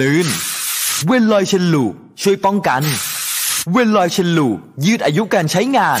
ลื่น เวนลอย Chain Lube ช่วยป้องกัน เวนลอย Chain Lube ยืดอายุการใช้งาน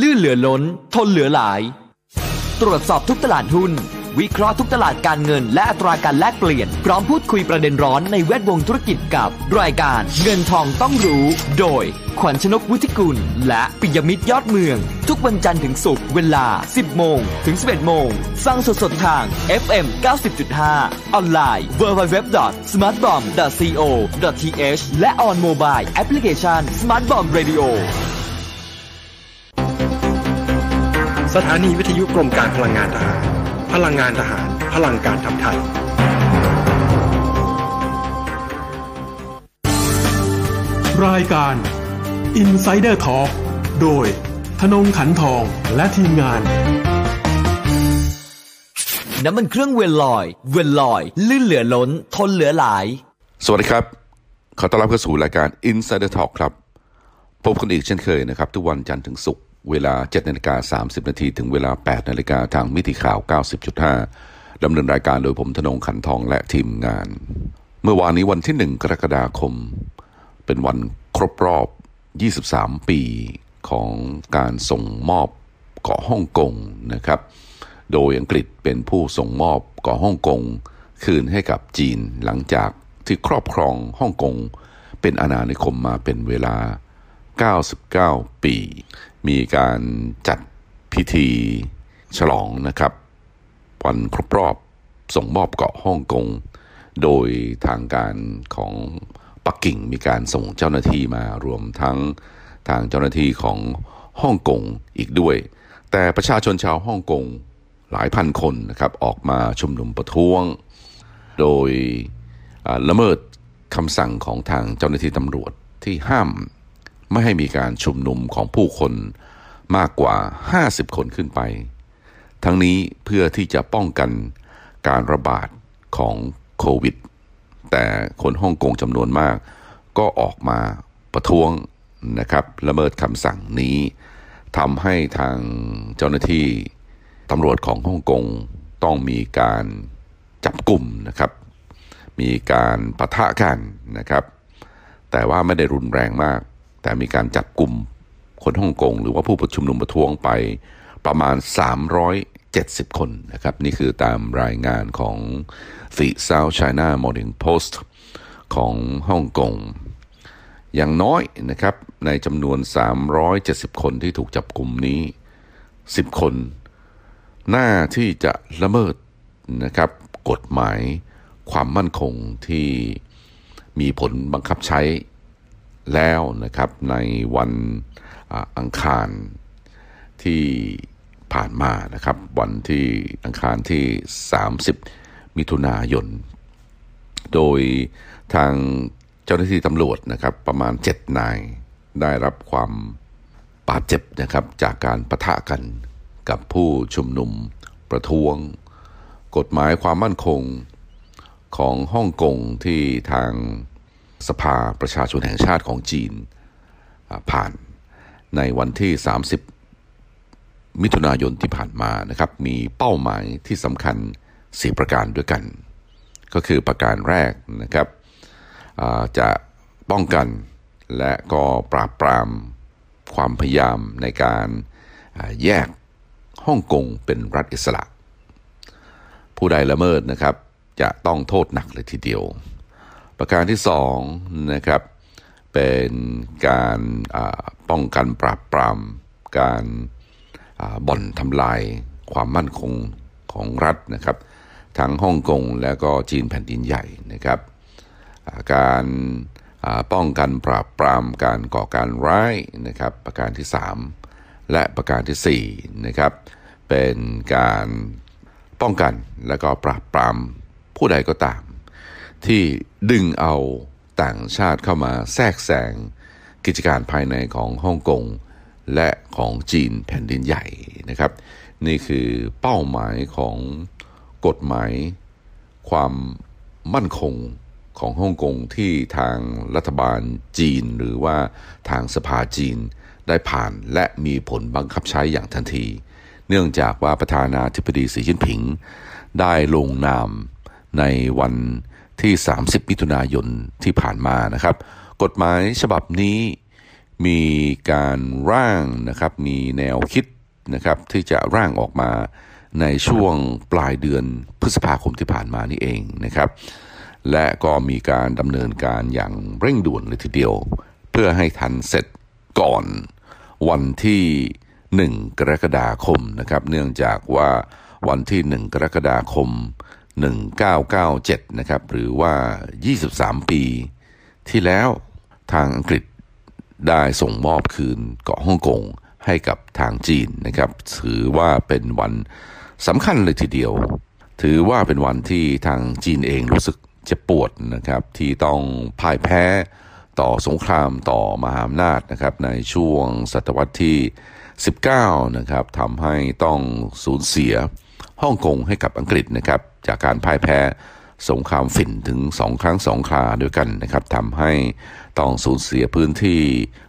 ลื่นเหลือล้น ทนเหลือหลาย ตรวจสอบทุกตลาดหุ้น วิเคราะห์ทุกตลาดการเงิน และอัตราการแลกเปลี่ยน พร้อมพูดคุยประเด็นร้อนในแวดวงธุรกิจกับ รายการเงินทองต้องรู้ โดย ขวัญชนกวุฒิกุล และปิยมิตรยอดเมือง ทุกวันจันทร์ถึงศุกร์เวลา 10 โมง ถึง 11 โมงฟังสดๆทาง FM 90.5 ออนไลน์ www.smartbomb.co.th และ on mobile application Smart Bomb Radio สถานีวิทยุกรมการพลังงานทหาร พลังงานทหาร พลังการทำไทย รายการ Insider Talk โดยธนงขันทองและทีมงาน น้ำมันเครื่องเวนลอย เวนลอย ลื่นเหลือล้น ทนเหลือหลาย สวัสดีครับ ขอต้อนรับเข้าสู่รายการ Insider Talk ครับ พบกันอีกเช่นเคยนะครับ ทุกวันจันทร์ถึงศุกร์ เวลา 7นาฬิกา30 นาทีถึงเวลา 8นาฬิกาทางมิติข่าว 90.5 ดำเนินรายการโดยผมธนงขันทองและทีมงาน เมื่อวานนี้วันที่ 1 กรกฎาคม เป็นวันครบรอบ 23 ปีของการส่งมอบเกาะฮ่องกงนะครับ โดยอังกฤษเป็นผู้ส่งมอบเกาะฮ่องกง คืนให้กับจีนหลังจากที่ครอบครองฮ่องกง เป็นอาณานิคมมาเป็นเวลา 99 ปี มีการจัดพิธีฉลองนะครับวันครบรอบส่งมอบเกาะฮ่องกง โดยทางการของปักกิ่งมีการส่งเจ้าหน้าที่มารวมทั้งทางเจ้าหน้าที่ของฮ่องกงอีกด้วย แต่ประชาชนชาวฮ่องกงหลายพันคนนะครับออกมาชุมนุมประท้วง โดยละเมิดคำสั่งของทางเจ้าหน้าที่ตำรวจที่ห้าม ไม่ให้มีการชุมนุมของผู้คนมากกว่า 50 คนขึ้นไป ทั้งนี้เพื่อที่จะป้องกันการระบาดของโควิด แต่คนฮ่องกงจำนวนมาก ก็ออกมาประท้วงนะครับละเมิดคำสั่งนี้ทำให้ทางเจ้าหน้าที่ตำรวจของฮ่องกงต้องมีการจับกลุ่มนะครับ มีการปะทะกันนะครับ แต่ว่าไม่ได้รุนแรงมาก แต่มีการจับกลุ่มคนฮ่องกงหรือว่าผู้ประชุมนุมประท้วงไปประมาณ 370 คนนะครับ นี่คือตามรายงานของ The South China Morning Post ของฮ่องกงอย่างน้อยนะครับในจำนวน 370 คนที่ถูกจับกลุ่มนี้ 10 คน หน้าที่จะละเมิดนะครับกฎหมายความมั่นคงที่มีผลบังคับใช้ แล้วนะครับในวันอ,อังคารที่ผ่านมานะครับ วันที่อังคารที่ 30 มิถุนายน โดยทางเจ้าหน้าที่ตำรวจนะครับประมาณ 7 นายได้รับความบาดเจ็บนะครับจากการประทะกันกับผู้ชุมนุมประท้วง กฎหมายความมั่นคงของฮ่องกงที่ทาง สภาประชาชนแห่งชาติของจีนผ่านในวันที่ 30 มิถุนายนที่ผ่านมานะครับ มีเป้าหมายที่สำคัญสี่ประการด้วยกัน ก็คือประการแรกนะครับจะป้องกันและก็ปราบปรามความพยายามในการแยกฮ่องกงเป็นรัฐอิสระ ผู้ใดละเมิดนะครับจะต้องโทษหนักเลยทีเดียว ประการที่สองนะครับเป็นการป้องกันปราบปรามการบ่อนทำลายความมั่นคงของรัฐนะครับ ทั้งฮ่องกงและก็จีนแผ่นดินใหญ่นะครับ การป้องกันปราบปรามการก่อการร้ายนะครับ ประการที่ 3 และประการที่4นะครับเป็นการป้องกันและก็ปราบปรามผู้ใดก็ตาม ที่ดึงเอาต่างชาติเข้ามาแทรกแซงกิจการภายในของฮ่องกงและของจีนแผ่นดินใหญ่นะครับ นี่คือเป้าหมายของกฎหมาย ความมั่นคงของฮ่องกงที่ทางรัฐบาลจีน หรือว่าทางสภาจีนได้ผ่านและมีผลบังคับใช้อย่างทันที เนื่องจากว่าประธานาธิบดีสีจิ้นผิง ได้ลงนามในวัน ที่ 30 มิถุนายนที่ผ่านมานะครับ กฎหมายฉบับนี้มีการร่างนะครับมีแนวคิดนะครับที่จะร่างออกมาในช่วงปลายเดือนพฤษภาคมที่ผ่านมานี่เองนะครับ และก็มีการดำเนินการอย่างเร่งด่วนเลยทีเดียว เพื่อให้ทันเสร็จก่อนวันที่ 1 กรกฎาคมนะครับ เนื่องจากว่าวันที่ 1 กรกฎาคม 1997 นะครับ หรือว่า 23 ปี ที่แล้วทางอังกฤษได้ส่งมอบคืนเกาะฮ่องกงให้กับทางจีนนะครับ ถือว่าเป็นวันสำคัญเลยทีเดียว ถือว่าเป็นวันที่ทางจีนเองรู้สึกเจ็บปวดนะครับ ที่ต้องพ่ายแพ้ต่อสงครามต่อมหาอำนาจนะครับในช่วงศตวรรษที่ 19 นะครับทำให้ต้องสูญเสียฮ่องกงให้กับอังกฤษนะครับ จากการพ่ายแพ้สงครามฝิ่นถึงสองครั้งสองคราด้วยกันนะครับทำให้ต้องสูญเสียพื้นที่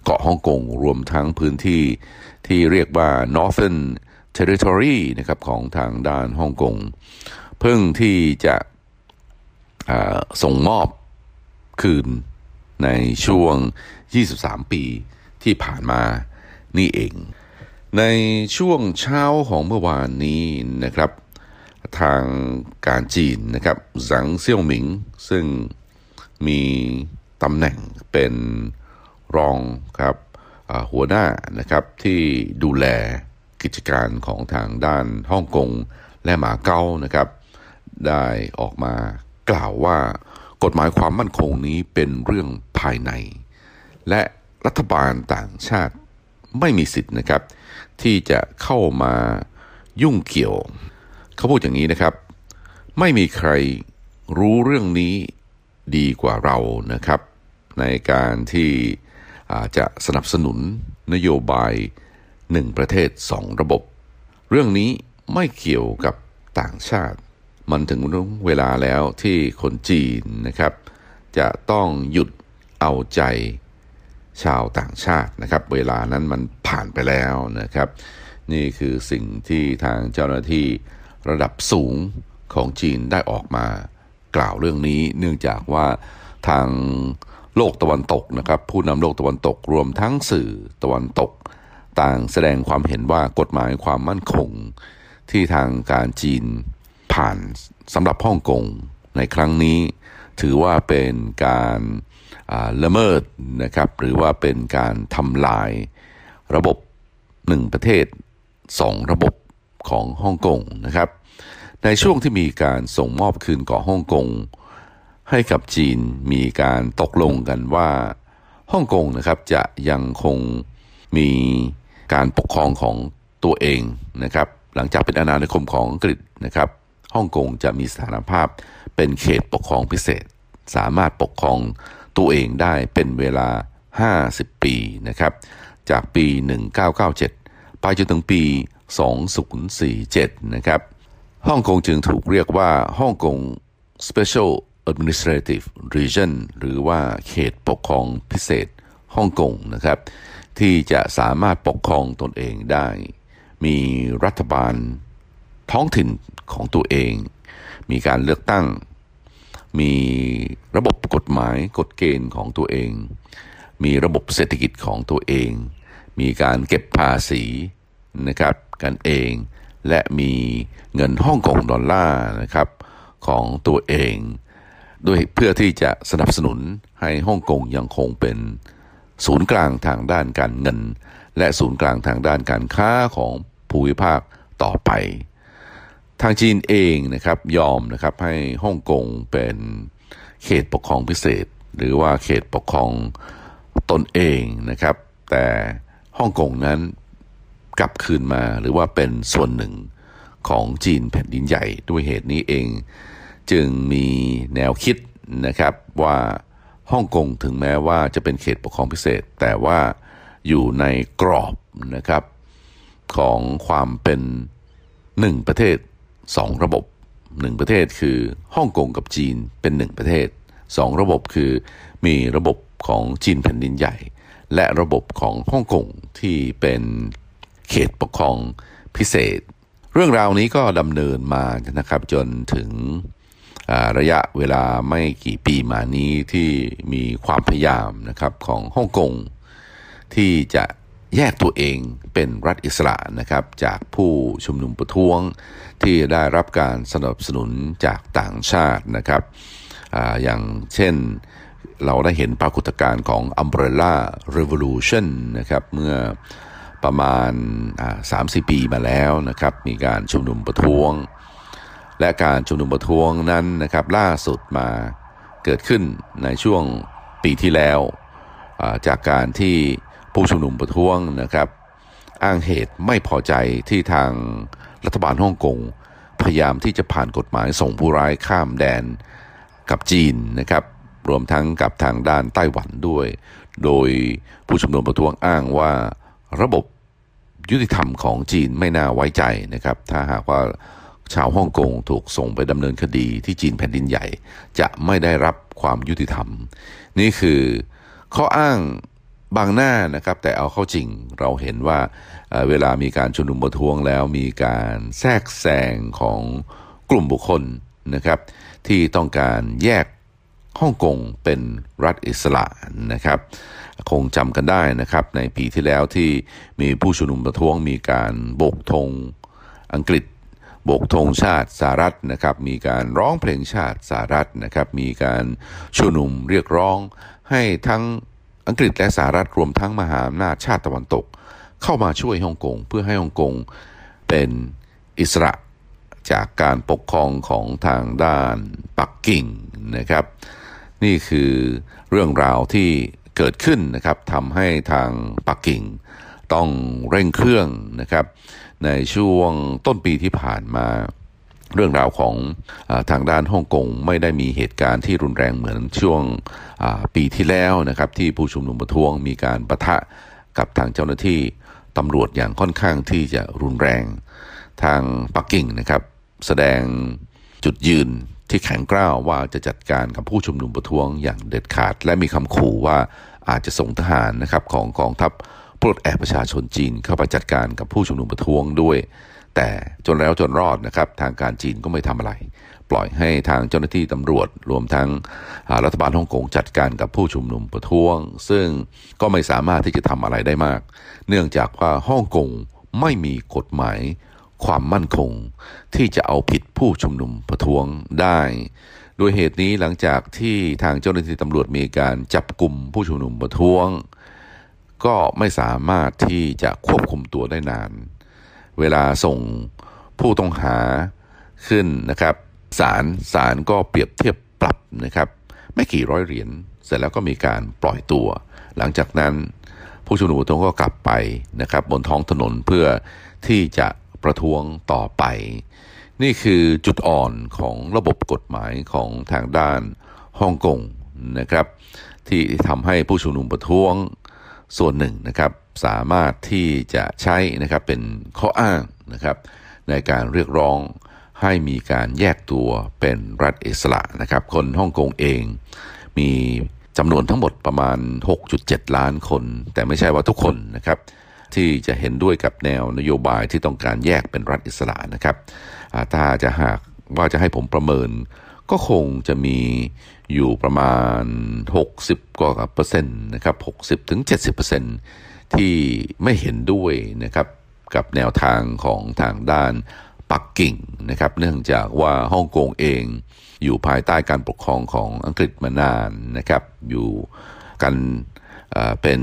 เกาะฮ่องกงรวมทั้งพื้นที่ที่เรียกว่า Northern Territory นะครับของทางด้านฮ่องกงเพิ่งที่จะส่งมอบคืนในช่วง 23 ปีที่ผ่านมานี่เอง ในช่วงเช้าของเมื่อวานนี้นะครับ ทางการจีนนะครับหลังเซี่ยวหมิง ซึ่งมีตำแหน่งเป็นรองครับหัวหน้านะครับที่ดูแลกิจการของทางด้านฮ่องกงและหมาเก้านะครับ ได้ออกมากล่าวว่ากฎหมายความมั่นคงนี้เป็นเรื่องภายใน และรัฐบาลต่างชาติไม่มีสิทธิ์นะครับ ที่จะเข้ามายุ่งเกี่ยว เขาพูดอย่างนี้นะครับ ไม่มีใครรู้เรื่องนี้ดีกว่าเรานะครับ ในการที่จะสนับสนุนนโยบายหนึ่งประเทศสองระบบ เรื่องนี้ไม่เกี่ยวกับต่างชาติ มันถึงเวลาแล้วที่คนจีนนะครับ จะต้องหยุดเอาใจชาวต่างชาตินะครับ เวลานั้นมันผ่านไปแล้วนะครับ นี่คือสิ่งที่ทางเจ้าหน้าที่ ระดับสูงของจีนได้ออกมากล่าวเรื่องนี้ เนื่องจากว่าทางโลกตะวันตกนะครับ ผู้นำโลกตะวันตกรวมทั้งสื่อตะวันตก ต่างแสดงความเห็นว่ากฎหมายความมั่นคง ที่ทางการจีนผ่านสำหรับฮ่องกงในครั้งนี้ ถือว่าเป็นการละเมิดนะครับ หรือว่าเป็นการทำลายระบบหนึ่งประเทศสองระบบ ของฮ่องกงนะครับ ในช่วงที่มีการส่งมอบคืนเกาะฮ่องกงให้กับจีนมีการตกลงกันว่าฮ่องกงนะครับจะยังคงมีการปกครองของตัวเองนะครับ หลังจากเป็นอาณานิคมของอังกฤษนะครับฮ่องกงจะมีสถานภาพเป็นเขตปกครองพิเศษ สามารถปกครองตัวเองได้เป็นเวลา 50 ปีนะครับ จากปี 1997 ไปจนถึงปี 2047 นะครับฮ่องกงจึงถูกเรียกว่าฮ่องกง Special Administrative Region หรือว่าเขตปกครองพิเศษฮ่องกงนะครับ ที่จะสามารถปกครองตนเองได้ มีรัฐบาลท้องถิ่นของตัวเอง มีการเลือกตั้ง มีระบบกฎหมายกฎเกณฑ์ของตัวเอง มีระบบเศรษฐกิจของตัวเอง มีการเก็บภาษีนะครับ กันเอง และมีเงินฮ่องกงดอลลาร์นะครับของตัวเองด้วยเพื่อที่จะสนับสนุนให้ฮ่องกงยังคงเป็นศูนย์กลางทางด้านการเงิน และศูนย์กลางทางด้านการค้าของภูมิภาคต่อไป ทางจีนเองนะครับยอมนะครับให้ฮ่องกงเป็นเขตปกครองพิเศษ หรือว่าเขตปกครองตนเองนะครับ แต่ฮ่องกงนั้น กลับคืนมาหรือว่าเป็นส่วนหนึ่งของจีนแผ่นดินใหญ่ด้วยเหตุนี้เอง จึงมีแนวคิดนะครับว่าฮ่องกงถึงแม้ว่าจะเป็นเขตปกครองพิเศษ แต่ว่าอยู่ในกรอบนะครับของความเป็นหนึ่งประเทศสองระบบหนึ่งประเทศคือฮ่องกงกับจีนเป็นหนึ่งประเทศสองระบบคือมีระบบของจีนแผ่นดินใหญ่ และระบบของฮ่องกงที่เป็น เขตปกครองพิเศษ เรื่องราวนี้ก็ดำเนินมานะครับจนถึงระยะเวลาไม่กี่ปีมานี้ที่มีความพยายามนะครับของฮ่องกงที่จะแยกตัวเองเป็นรัฐอิสระนะครับจากผู้ชุมนุมประท้วงที่ได้รับการสนับสนุนจากต่างชาตินะครับออย่างเช่นเราได้เห็นปรากฏการณ์ของ Umbrella Revolution นะครับเมื่อ ประมาณสามสี่ปีมาแล้วนะครับมีการชุมนุมประท้วง และการชุมนุมประท้วงนั้นนะครับล่าสุดมาเกิดขึ้นในช่วงปีที่แล้วจากการที่ผู้ชุมนุมประท้วงนะครับ อ้างเหตุไม่พอใจที่ทางรัฐบาลฮ่องกงพยายามที่จะผ่านกฎหมายส่งผู้ร้ายข้ามแดนกับจีนนะครับ รวมทั้งกับทางด้านไต้หวันด้วย โดยผู้ชุมนุมประท้วงอ้างว่าระบบ ยุติธรรมของจีนไม่น่าไว้ใจนะครับ ถ้าหากว่าชาวฮ่องกงถูกส่งไปดำเนินคดีที่จีนแผ่นดินใหญ่ จะไม่ได้รับความยุติธรรม นี่คือข้ออ้างบางหน้านะครับ แต่เอาเข้าจริงเราเห็นว่าเวลามีการชุมนุมประท้วงแล้วมีการแทรกแซงของกลุ่มบุคคลนะครับ ที่ต้องการแยก ฮ่องกงเป็นรัฐอิสระนะครับ คงจำกันได้นะครับในปีที่แล้วที่มีผู้ชุมนุมประท้วงมีการโบกธงอังกฤษโบกธงชาติสหรัฐนะครับ มีการร้องเพลงชาติสหรัฐนะครับ มีการชุมนุมเรียกร้องให้ทั้งอังกฤษและสหรัฐรวมทั้งมหาอำนาจชาติตะวันตก เข้ามาช่วยฮ่องกงเพื่อให้ฮ่องกงเป็นอิสระจากการปกครองของทางด้านปักกิ่งนะครับ นี่คือเรื่องราวที่เกิดขึ้นนะครับทำให้ทางปักกิ่งต้องเร่งเครื่องนะครับ ในช่วงต้นปีที่ผ่านมาเรื่องราวของอทางด้านฮ่องกงไม่ได้มีเหตุการณ์ที่รุนแรงเหมือนช่วงปีที่แล้วนะครับ ที่ผู้ชุมนุมประท้วงมีการประทะกับทางเจ้าหน้าที่ตำรวจอย่างค่อนข้างที่จะรุนแรง ทางปักกิ่งนะครับ แสดงจุดยืน ที่แข็งกร้าวว่าจะจัดการกับผู้ชุมนุมประท้วงอย่างเด็ดขาด และมีคำขู่ว่าอาจจะส่งทหารนะครับของกองทัพปลดแอกประชาชนจีนเข้าไปจัดการกับผู้ชุมนุมประท้วงด้วย แต่จนแล้วจนรอดนะครับทางการจีนก็ไม่ทำอะไร ปล่อยให้ทางเจ้าหน้าที่ตำรวจรวมทั้งรัฐบาลฮ่องกงจัดการกับผู้ชุมนุมประท้วง ซึ่งก็ไม่สามารถที่จะทำอะไรได้มาก เนื่องจากว่าฮ่องกงไม่มีกฎหมาย ความมั่นคง ที่จะเอาผิดผู้ชุมนุมประท้วงได้ โดยเหตุนี้หลังจากที่ทางเจ้าหน้าที่ตำรวจมีการจับกลุ่มผู้ชุมนุมประท้วง ก็ไม่สามารถที่จะควบคุมตัวได้นาน เวลาส่งผู้ต้องหาขึ้นนะครับศาลศาลก็เปรียบเทียบปรับนะครับ ไม่กี่ร้อยเหรียญเสร็จแล้วก็มีการปล่อยตัว หลังจากนั้นผู้ชุมนุมต้องก็กลับไปนะครับ บนท้องถนนเพื่อที่จะ ประท้วงต่อไป นี่คือจุดอ่อนของระบบกฎหมายของทางด้านฮ่องกงนะครับ ที่ทำให้ผู้ชุมนุมประท้วงส่วนหนึ่งนะครับ สามารถที่จะใช้นะครับเป็นข้ออ้างนะครับ ในการเรียกร้องให้มีการแยกตัวเป็นรัฐอิสระนะครับ คนฮ่องกงเองมีจำนวนทั้งหมดประมาณ 6.7 ล้านคน แต่ไม่ใช่ว่าทุกคนนะครับ ที่จะเห็นด้วยกับแนวนโยบายที่ต้องการแยกเป็นรัฐอิสระนะครับถ้าจะหากว่าจะให้ผมประเมิน ก็คงจะมีอยู่ประมาณ 60 กว่าเปอร์เซ็นต์นะครับ60ถึง70เปอร์เซ็นต์ที่ไม่เห็นด้วยนะครับกับแนวทางของทางด้านปักกิ่งนะครับ เนื่องจากว่าฮ่องกงเองอยู่ภายใต้การปกครองของอังกฤษมานานนะครับ อยู่กันเป็น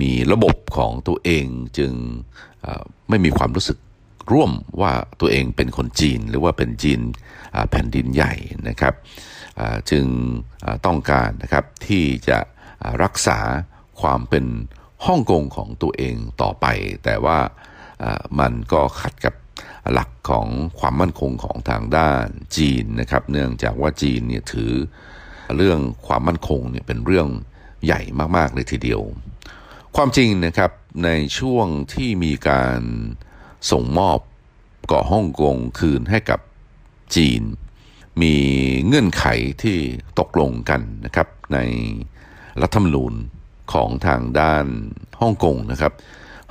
มีระบบของตัวเองจึงไม่มีความรู้สึกร่วมว่าตัวเองเป็นคนจีน หรือว่าเป็นจีนแผ่นดินใหญ่นะครับจึงต้องการนะครับที่จะรักษาความเป็นฮ่องกงของตัวเองต่อไป แต่ว่ามันก็ขัดกับหลักของความมั่นคงของทางด้านจีนนะครับ เนื่องจากว่าจีนเนี่ยถือเรื่องความมั่นคงเนี่ยเป็นเรื่องใหญ่มาก ๆ เลยทีเดียว ความจริงนะครับในช่วงที่มีการส่งมอบเกาะฮ่องกงคืนให้กับจีน มีเงื่อนไขที่ตกลงกันนะครับในรัฐธรรมนูญของทางด้านฮ่องกงนะครับ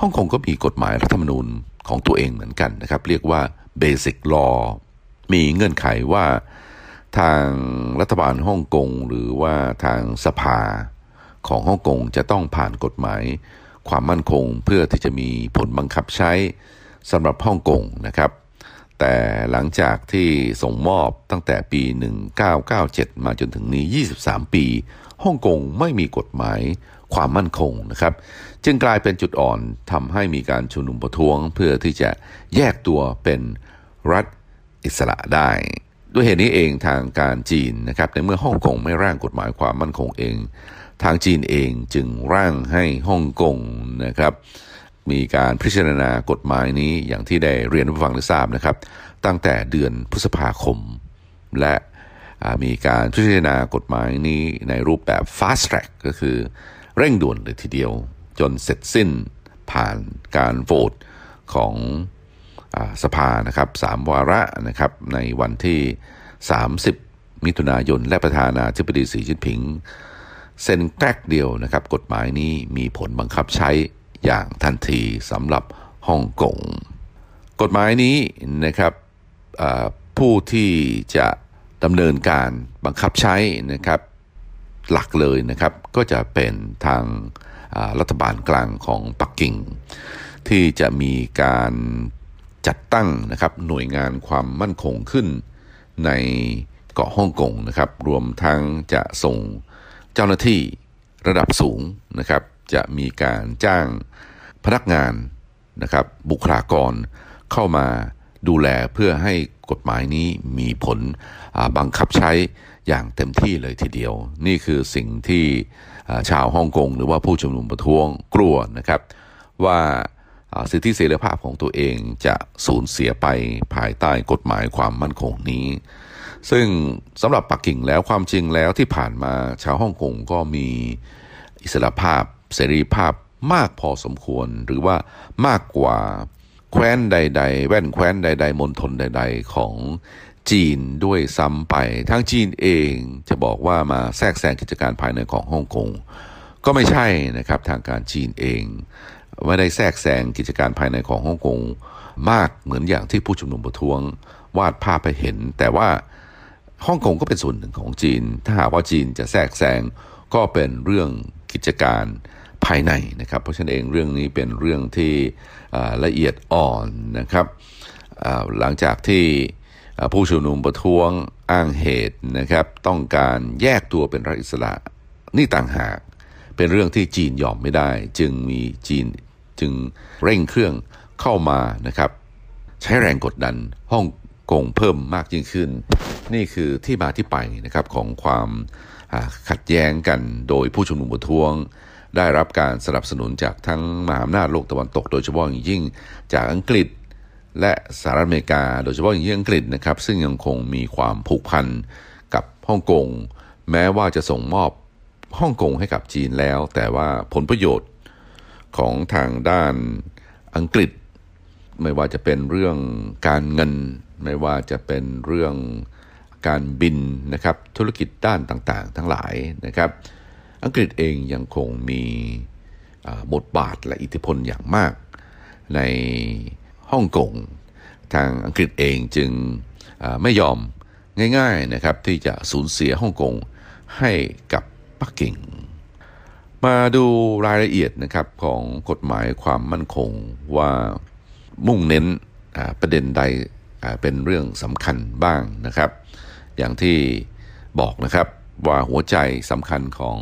ฮ่องกงก็มีกฎหมายรัฐธรรมนูญของตัวเองเหมือนกันนะครับ เรียกว่า Basic Law มีเงื่อนไขว่าทางรัฐบาลฮ่องกงหรือว่าทางสภา ของฮ่องกงจะต้องผ่านกฎหมาย ความมั่นคงเพื่อที่จะมีผลบังคับใช้สำหรับฮ่องกงนะครับ แต่หลังจากที่ส่งมอบตั้งแต่ปี 1997 มาจนถึงนี้ 23 ปีฮ่องกงไม่มีกฎหมายความมั่นคงนะครับ จึงกลายเป็นจุดอ่อนทำให้มีการชุมนุมประท้วง เพื่อที่จะแยกตัวเป็นรัฐอิสระได้ ด้วยเหตุนี้เองทางการจีนนะครับในเมื่อฮ่องกงไม่ร่างกฎหมายความมั่นคงเอง ทางจีนเองจึงร่างให้ฮ่องกงนะครับมีการพิจารณากฎหมายนี้อย่างที่ได้เรียนผู้ฟังได้ทราบนะครับ ตั้งแต่เดือนพฤษภาคม และมีการพิจารณากฎหมายนี้ในรูปแบบ fast track ก็คือเร่งด่วนเลยทีเดียว จนเสร็จสิ้นผ่านการโหวตของ สภานะครับสามวาระนะครับในวันที่ 30 มิถุนายน และประธานาธิบดีสีจิ้นผิงเซ็นแกรกเดียวนะครับกฎหมายนี้มีผลบังคับใช้อย่างทันทีสำหรับฮ่องกงกฎหมายนี้นะครับผู้ที่จะดำเนินการบังคับใช้นะครับหลักเลยนะครับก็จะเป็นทางรัฐบาลกลางของปักกิ่ง ที่จะมีการ จัดตั้งนะครับหน่วยงานความมั่นคงขึ้นในเกาะฮ่องกงนะครับ รวมทั้งจะส่งเจ้าหน้าที่ระดับสูงนะครับ จะมีการจ้างพนักงานนะครับ บุคลากรเข้ามาดูแลเพื่อให้กฎหมายนี้มีผลบังคับใช้อย่างเต็มที่เลยทีเดียว นี่คือสิ่งที่ชาวฮ่องกงหรือว่าผู้ชุมนุมประท้วงกลัวนะครับ ว่า สิทธิเสรีภาพของตัวเองจะสูญเสียไปภายใต้กฎหมายความมั่นคงนี้ ซึ่งสำหรับปักกิ่งแล้วความจริงแล้วที่ผ่านมาชาวฮ่องกงก็มีอิสรภาพเสรีภาพมากพอสมควรหรือว่ามากกว่าแคว้นใด ๆ แว่นแคว้นใด ๆมณฑลใด ๆ ของจีนด้วยซ้ำไปทั้งจีนเองจะบอกว่ามาแทรกแซงกิจการภายในของฮ่องกงก็ไม่ใช่นะครับทางการจีนเอง ไม่ได้แทรกแซงกิจการภายในของฮ่องกงมากเหมือนอย่างที่ผู้ชุมนุมประท้วง วาดภาพไปเห็น แต่ว่าฮ่องกงก็เป็นส่วนหนึ่งของจีน ถ้าหากว่าจีนจะแทรกแซงก็เป็นเรื่องกิจการภายในนะครับ เพราะฉะนั้นเองเรื่องนี้เป็นเรื่องที่ละเอียดอ่อนนะครับหลังจากที่ผู้ชุมนุมประท้วงอ้างเหตุนะครับ ต้องการแยกตัวเป็นรัฐอิสระนี่ต่างหาก เป็นเรื่องที่จีนยอมไม่ได้ จึงมีจีนจึงเร่งเครื่องเข้ามานะครับ ใช้แรงกดดันฮ่องกงเพิ่มมากยิ่งขึ้น นี่คือที่มาที่ไปนะครับของความขัดแย้งกันโดยผู้ชุมนุมประท้วง ได้รับการสนับสนุนจากทั้งมหาอำนาจโลกตะวันตก โดยเฉพาะอย่างยิ่งจากอังกฤษและสหรัฐอเมริกา โดยเฉพาะอย่างยิ่งอังกฤษนะครับ ซึ่งยังคงมีความผูกพันกับฮ่องกง แม้ว่าจะส่งมอบ ฮ่องกงให้กับจีนแล้ว แต่ว่าผลประโยชน์ของทางด้านอังกฤษ ไม่ว่าจะเป็นเรื่องการเงิน ไม่ว่าจะเป็นเรื่องการบินนะครับธุรกิจด้านต่างๆ ทั้งหลายนะครับ อังกฤษเองยังคงมีบทบาทและอิทธิพลอย่างมากในฮ่องกงทางอังกฤษเองจึงไม่ยอมง่ายๆนะครับที่จะสูญเสียฮ่องกงให้กับ ปักกิ่ง มาดูรายละเอียดนะครับของกฎหมายความมั่นคงว่ามุ่งเน้นประเด็นใดเป็นเรื่องสำคัญบ้างนะครับ อย่างที่บอกนะครับว่าหัวใจสำคัญของ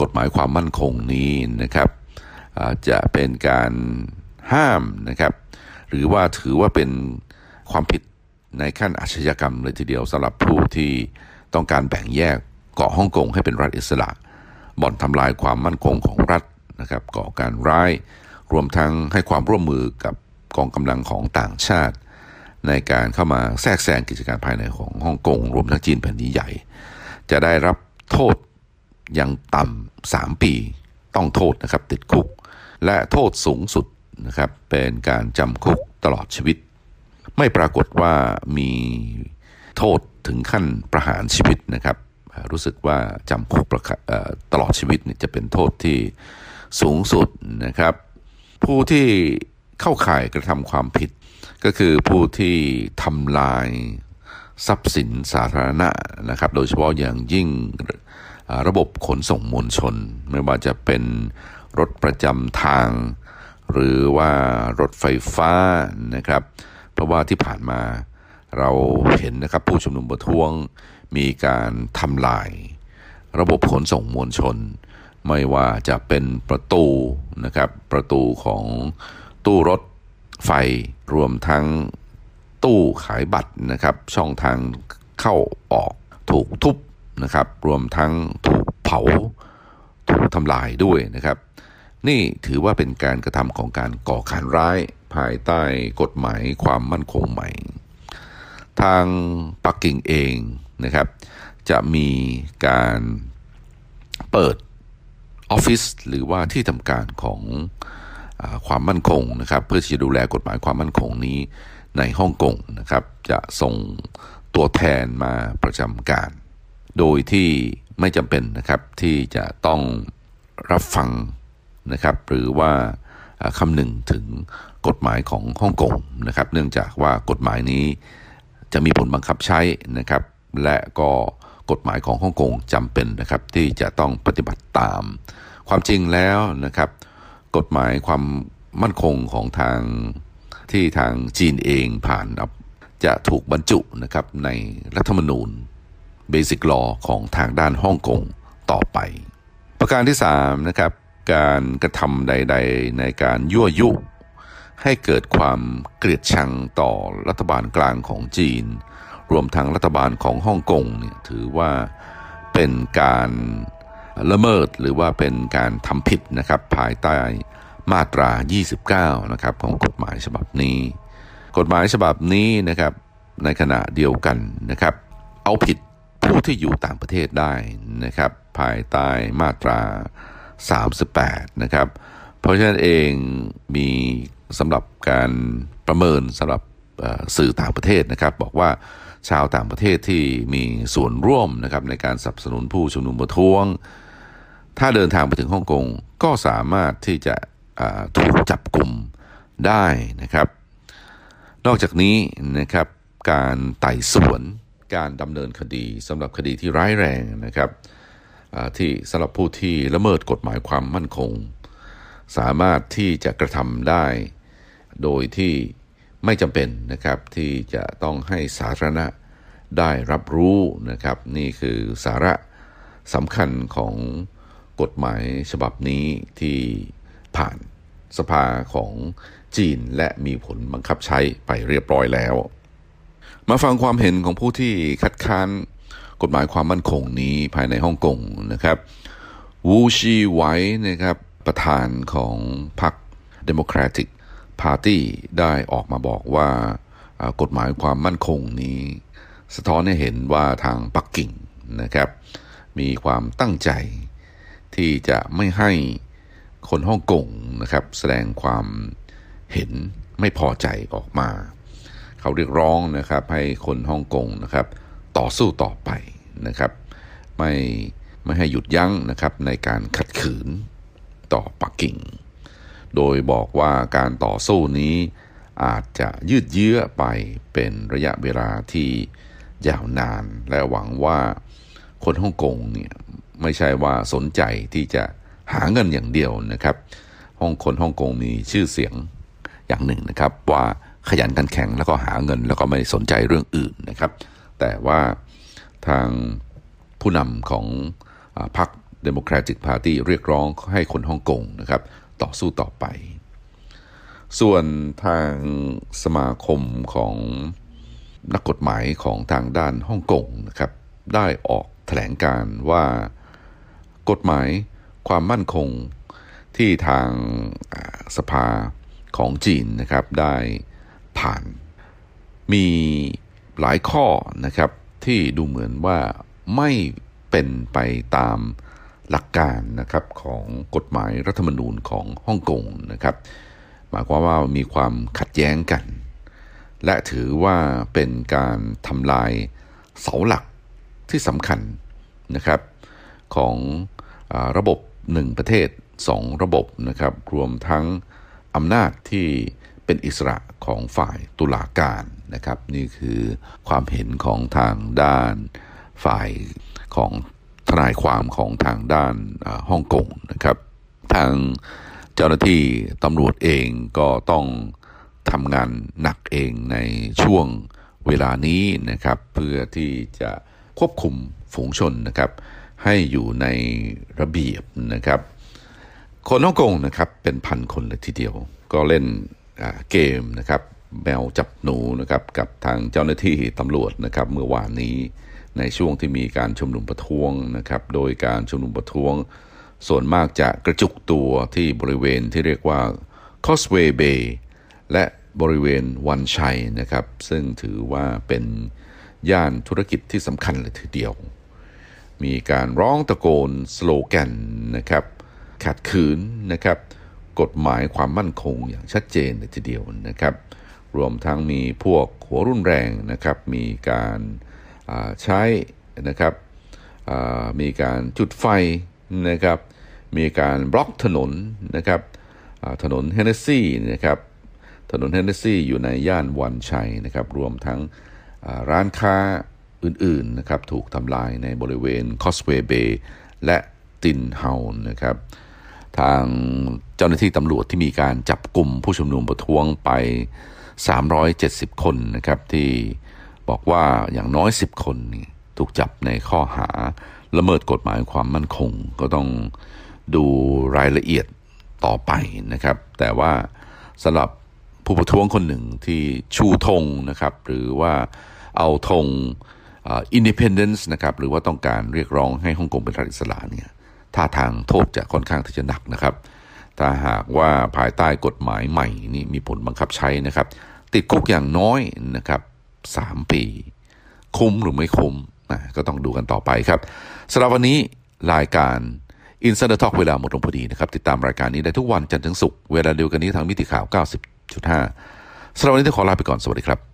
กฎหมายความมั่นคงนี้นะครับจะเป็นการห้ามนะครับ หรือว่าถือว่าเป็นความผิดในขั้นอาชญากรรมเลยทีเดียวสำหรับผู้ที่ต้องการแบ่งแยก กาะฮ่องกงให้เป็นรัฐอิสระ บ่อนทำลายความมั่นคงของรัฐนะครับก่อการร้าย รวมทั้งให้ความร่วมมือกับกองกำลังของต่างชาติ ในการเข้ามาแทรกแซงกิจการภายในของฮ่องกงรวมทั้งจีนแผ่นดินใหญ่ จะได้รับโทษอย่างต่ำสามปีต้องโทษนะครับติดคุก และโทษสูงสุดนะครับเป็นการจำคุกตลอดชีวิต ไม่ปรากฏว่ามีโทษถึงขั้นประหารชีวิตนะครับ รู้สึกว่าจำคุกตลอดชีวิตเนี่ยจะเป็นโทษที่สูงสุดนะครับ ผู้ที่เข้าข่ายกระทำความผิด ก็คือผู้ที่ทำลายทรัพย์สินสาธารณะนะครับ โดยเฉพาะอย่างยิ่งระบบขนส่งมวลชน ไม่ว่าจะเป็นรถประจำทาง หรือว่ารถไฟฟ้านะครับ เพราะว่าที่ผ่านมาเราเห็นนะครับผู้ชุมนุมประท้วง มีการทำลาย ระบบขนส่งมวลชน ไม่ว่าจะเป็นประตูนะครับประตูของตู้รถไฟรวมทั้งตู้ขายบัตรนะครับ ช่องทางเข้าออกถูกทุบนะครับ รวมทั้งถูกเผา ถูกทำลายด้วยนะครับ นี่ถือว่าเป็นการกระทำของการก่อการร้ายภายใต้กฎหมายความมั่นคงใหม่ ทางปักกิ่งเอง นะครับ จะมีการเปิดออฟฟิศหรือว่าที่ทำการของอความมั่นคงนะครับ เพื่อที่จะดูแลกฎหมายความมั่นคงนี้ในฮ่องกงนะครับ จะส่งตัวแทนมาประจำการ โดยที่ไม่จำเป็นนะครับที่จะต้องรับฟังนะครับ หรือว่าคำหนึ่งถึงกฎหมายของฮ่องกงนะครับ เนื่องจากว่ากฎหมายนี้จะมีผลบังคับใช้นะครับ และก็กฎหมายของฮ่องกงจำเป็นนะครับที่จะต้องปฏิบัติตาม ความจริงแล้วนะครับ กฎหมายความมั่นคงของทางที่ทางจีนเองผ่านจะถูกบรรจุนะครับในรัฐธรรมนูญเบสิกลอของทางด้านฮ่องกงต่อไป ประการที่3นะครับการกระทำใด ๆ ในการยั่วยุ ให้เกิดความเกลียดชังต่อรัฐบาลกลางของจีน รวมทั้งรัฐบาลของฮ่องกงเนี่ยถือว่าเป็นการละเมิดหรือว่าเป็นการทำผิดนะครับภายใต้มาตรา 29 นะครับของกฎหมายฉบับนี้ กฎหมายฉบับนี้นะครับในขณะเดียวกันนะครับ เอาผิดผู้ที่อยู่ต่างประเทศได้นะครับ ภายใต้มาตรา 38 นะครับ เพราะฉะนั้นเองมีสำหรับการประเมินสำหรับสื่อต่างประเทศนะครับ บอกว่า ชาวต่างประเทศที่มีส่วนร่วมนะครับในการสนับสนุนผู้ชุมนุมประท้วง ถ้าเดินทางไปถึงฮ่องกงก็สามารถที่จะถูกจับกลุ่มได้นะครับ นอกจากนี้นะครับการไต่สวนการดำเนินคดีสำหรับคดีที่ร้ายแรงนะครับที่สำหรับผู้ที่ละเมิดกฎหมายความมั่นคง สามารถที่จะกระทำได้ โดยที่ ไม่จำเป็นนะครับที่จะต้องให้สาธารณะได้รับรู้นะครับ นี่คือสาระสำคัญของกฎหมายฉบับนี้ที่ผ่านสภาของจีนและมีผลบังคับใช้ไปเรียบร้อยแล้ว มาฟังความเห็นของผู้ที่คัดค้านกฎหมายความมั่นคงนี้ภายในฮ่องกงนะครับวูชีไว้นะครับประธานของพรรคเดโมแครติก Democratic Party ได้ออกมาบอกว่ากฎหมายความมั่นคงนี้ สะท้อนให้เห็นว่าทางปักกิ่งนะครับ มีความตั้งใจที่จะไม่ให้คนฮ่องกงนะครับ แสดงความเห็นไม่พอใจออกมา เขาเรียกร้องนะครับให้คนฮ่องกงนะครับ ต่อสู้ต่อไปนะครับ ไม่ไม่ให้หยุดยั้งนะครับในการขัดขืนต่อปักกิ่ง โดยบอกว่าการต่อสู้นี้อาจจะยืดเยื้อไปเป็นระยะเวลาที่ยาวนาน และหวังว่าคนฮ่องกงเนี่ยไม่ใช่ว่าสนใจที่จะหาเงินอย่างเดียวนะครับฮ่องคนฮ่องกงมีชื่อเสียงอย่างหนึ่งนะครับ ว่าขยันกันแข่งแล้วก็หาเงินแล้วก็ไม่สนใจเรื่องอื่นนะครับ แต่ว่าทางผู้นำของพรรค Democratic Party เรียกร้องให้คนฮ่องกงนะครับ ต่อสู้ต่อไป ส่วนทางสมาคมของนักกฎหมายของทางด้านฮ่องกงนะครับ ได้ออกแถลงการว่ากฎหมายความมั่นคงที่ทางสภาของจีนนะครับได้ผ่าน มีหลายข้อนะครับที่ดูเหมือนว่าไม่เป็นไปตาม หลักการนะครับของกฎหมายรัฐธรรมนูญของฮ่องกงนะครับ หมายความว่ามีความขัดแย้งกัน และถือว่าเป็นการทำลายเสาหลักที่สำคัญนะครับของอระบบหนึ่งประเทศสองระบบนะครับรวมทั้งอำนาจที่เป็นอิสระของฝ่ายตุลาการนะครับ นี่คือความเห็นของทางด้านฝ่ายของ ทนายความของทางด้านฮ่องกงนะครับ ทางเจ้าหน้าที่ตำรวจเองก็ต้องทำงานหนักเองในช่วงเวลานี้นะครับ เพื่อที่จะควบคุมฝูงชนนะครับ ให้อยู่ในระเบียบนะครับ คนฮ่องกงนะครับเป็นพันคนเลยทีเดียว ก็เล่นเกมนะครับแมวจับหนูนะครับกับทางเจ้าหน้าที่ตำรวจนะครับเมื่อวานนี้ ในช่วงที่มีการชุมนุมประท้วงนะครับ โดยการชุมนุมประท้วง ส่วนมากจะกระจุกตัวที่บริเวณที่เรียกว่า Causeway Bay และบริเวณวันชัยนะครับ ซึ่งถือว่าเป็นย่านธุรกิจที่สำคัญเลยทีเดียว มีการร้องตะโกนสโลแกนนะครับขัดขืนนะครับ กฎหมายความมั่นคงอย่างชัดเจนเลยทีเดียวนะครับ รวมทั้งมีพวกหัวรุนแรงนะครับ มีการ ใช้นะครับมีการจุดไฟนะครับ มีการบล็อกถนนนะครับถนนเฮนเนสซี่นะครับถนนเฮนเนสซี่อยู่ในย่านหว่านไจ๋นะครับ รวมทั้งร้านค้าอื่นๆนะครับถูกทำลายในบริเวณคอสเวย์เบย์และตินเฮานะครับ ทางเจ้าหน้าที่ตำรวจที่มีการจับกลุ่มผู้ชุมนุมประท้วงไป 370 คนนะครับที่ บอกว่าอย่างน้อย 10 คนนี่ถูกจับในข้อหาละเมิดกฎหมายความมั่นคง ก็ต้องดูรายละเอียดต่อไปนะครับ แต่ว่าสำหรับผู้ประท้วงคนหนึ่งที่ชูธงนะครับ หรือว่าเอาธง independence นะครับ หรือว่าต้องการเรียกร้องให้ฮ่องกงเป็นรัฐอิสระเนี่ยท่าทางโทษจะค่อนข้างที่จะหนักนะครับ ถ้าหากว่าภายใต้กฎหมายใหม่นี่มีผลบังคับใช้นะครับ ติดคุกอย่างน้อยนะครับ สามปี คุ้มหรือไม่คุ้มก็ต้องดูกันต่อไปครับสำหรับวันนี้รายการ i n s i d e r Talk เวลาหมดลงพอดีนะครับ ติดตามรายการนี้ได้ทุกวันจันทร์ถึงศุกร์เวลาเดียวกันนี้ทางมิติข่าว 90.5สำหรับวันนี้ต้องขอลาไปก่อนสวัสดีครับ